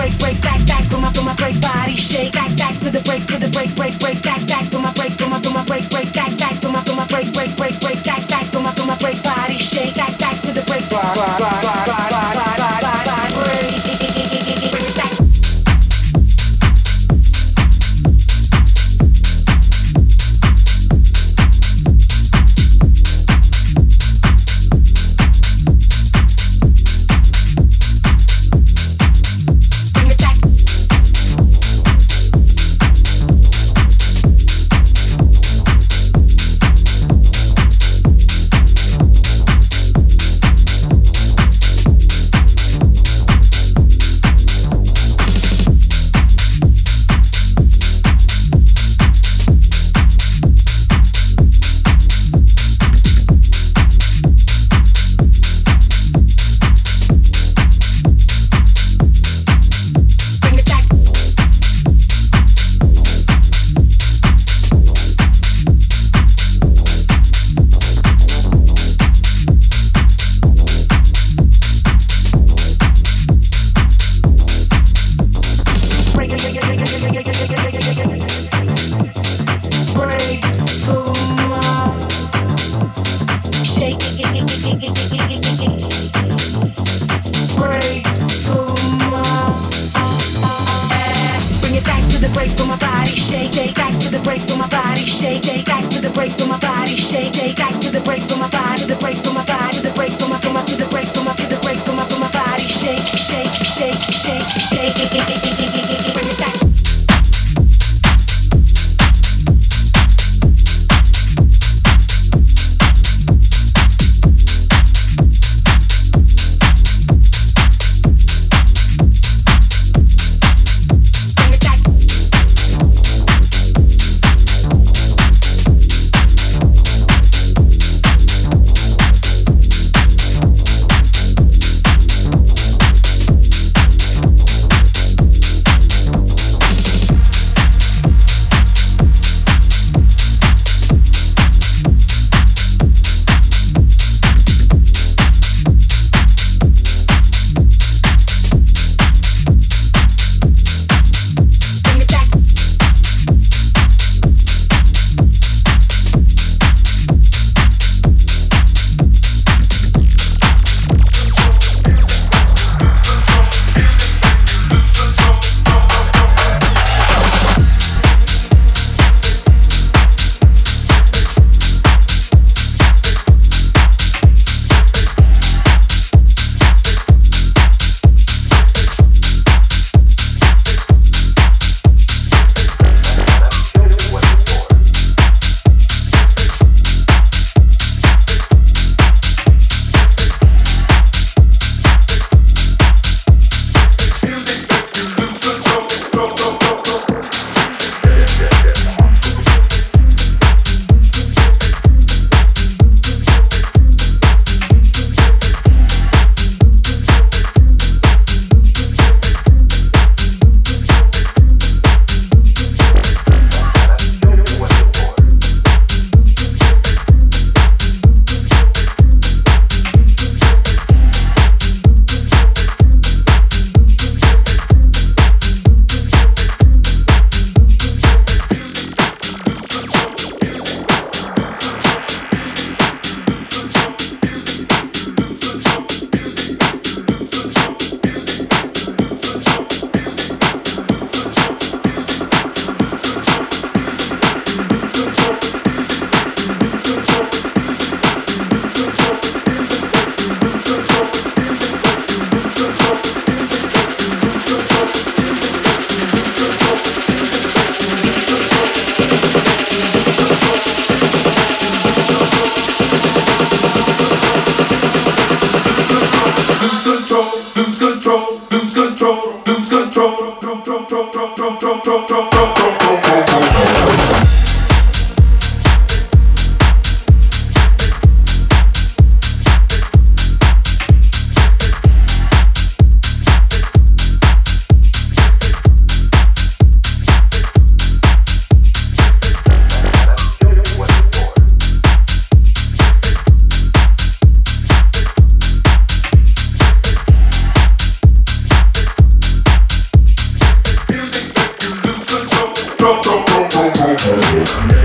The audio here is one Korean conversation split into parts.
break, break, back, back, boom, boom, break, body shake. Yeah.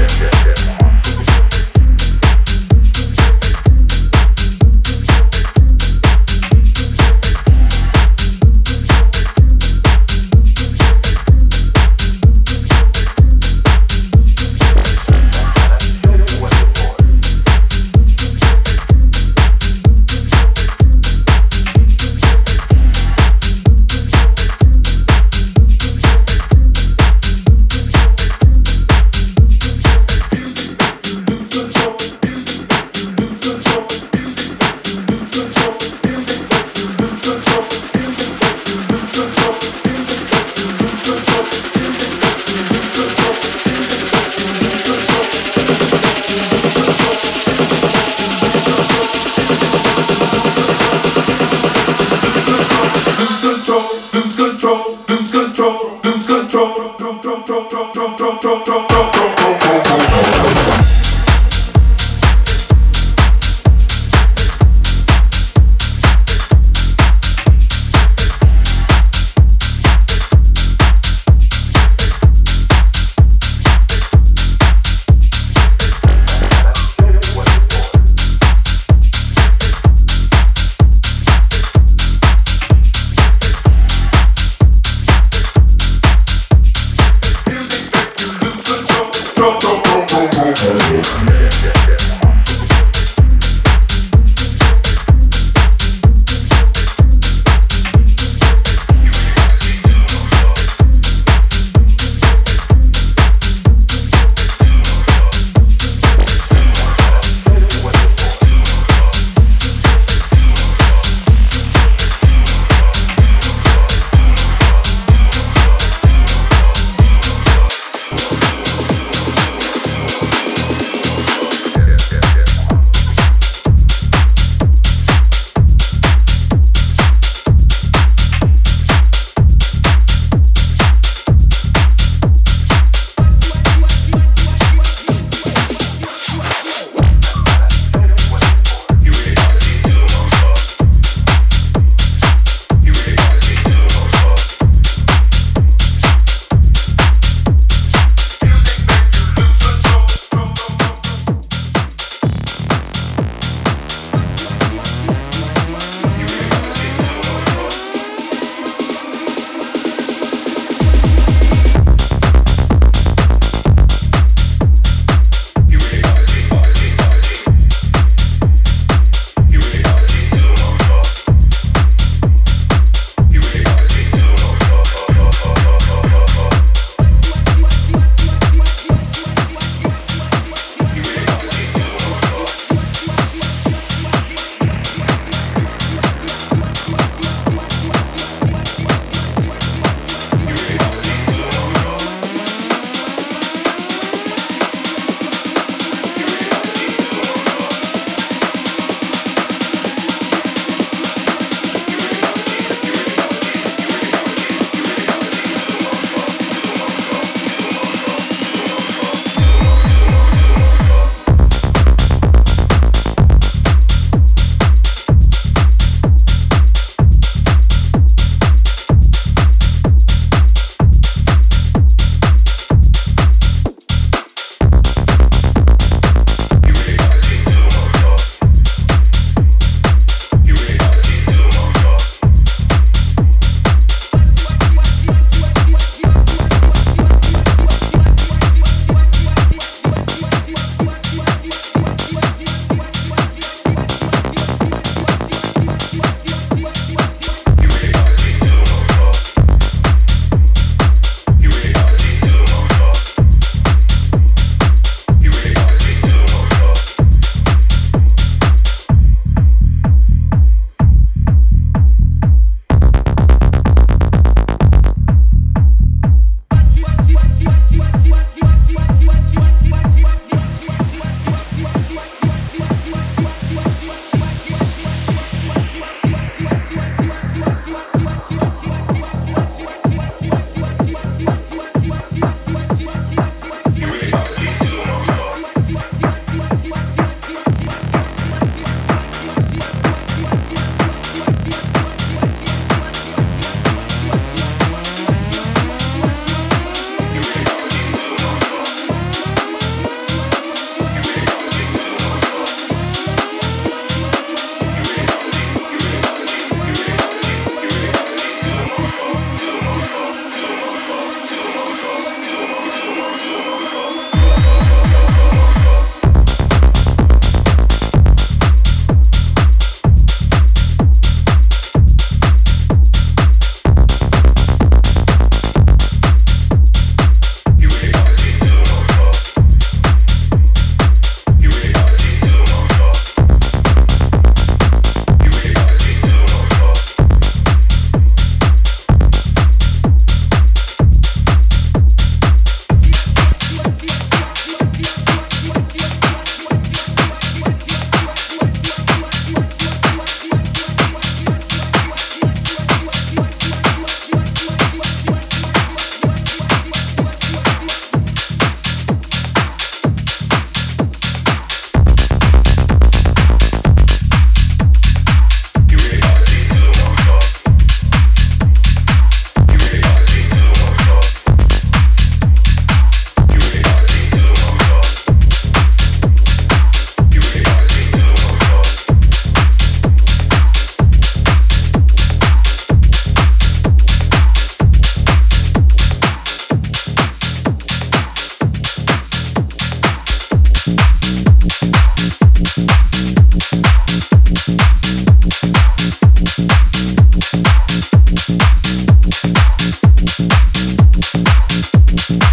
We'll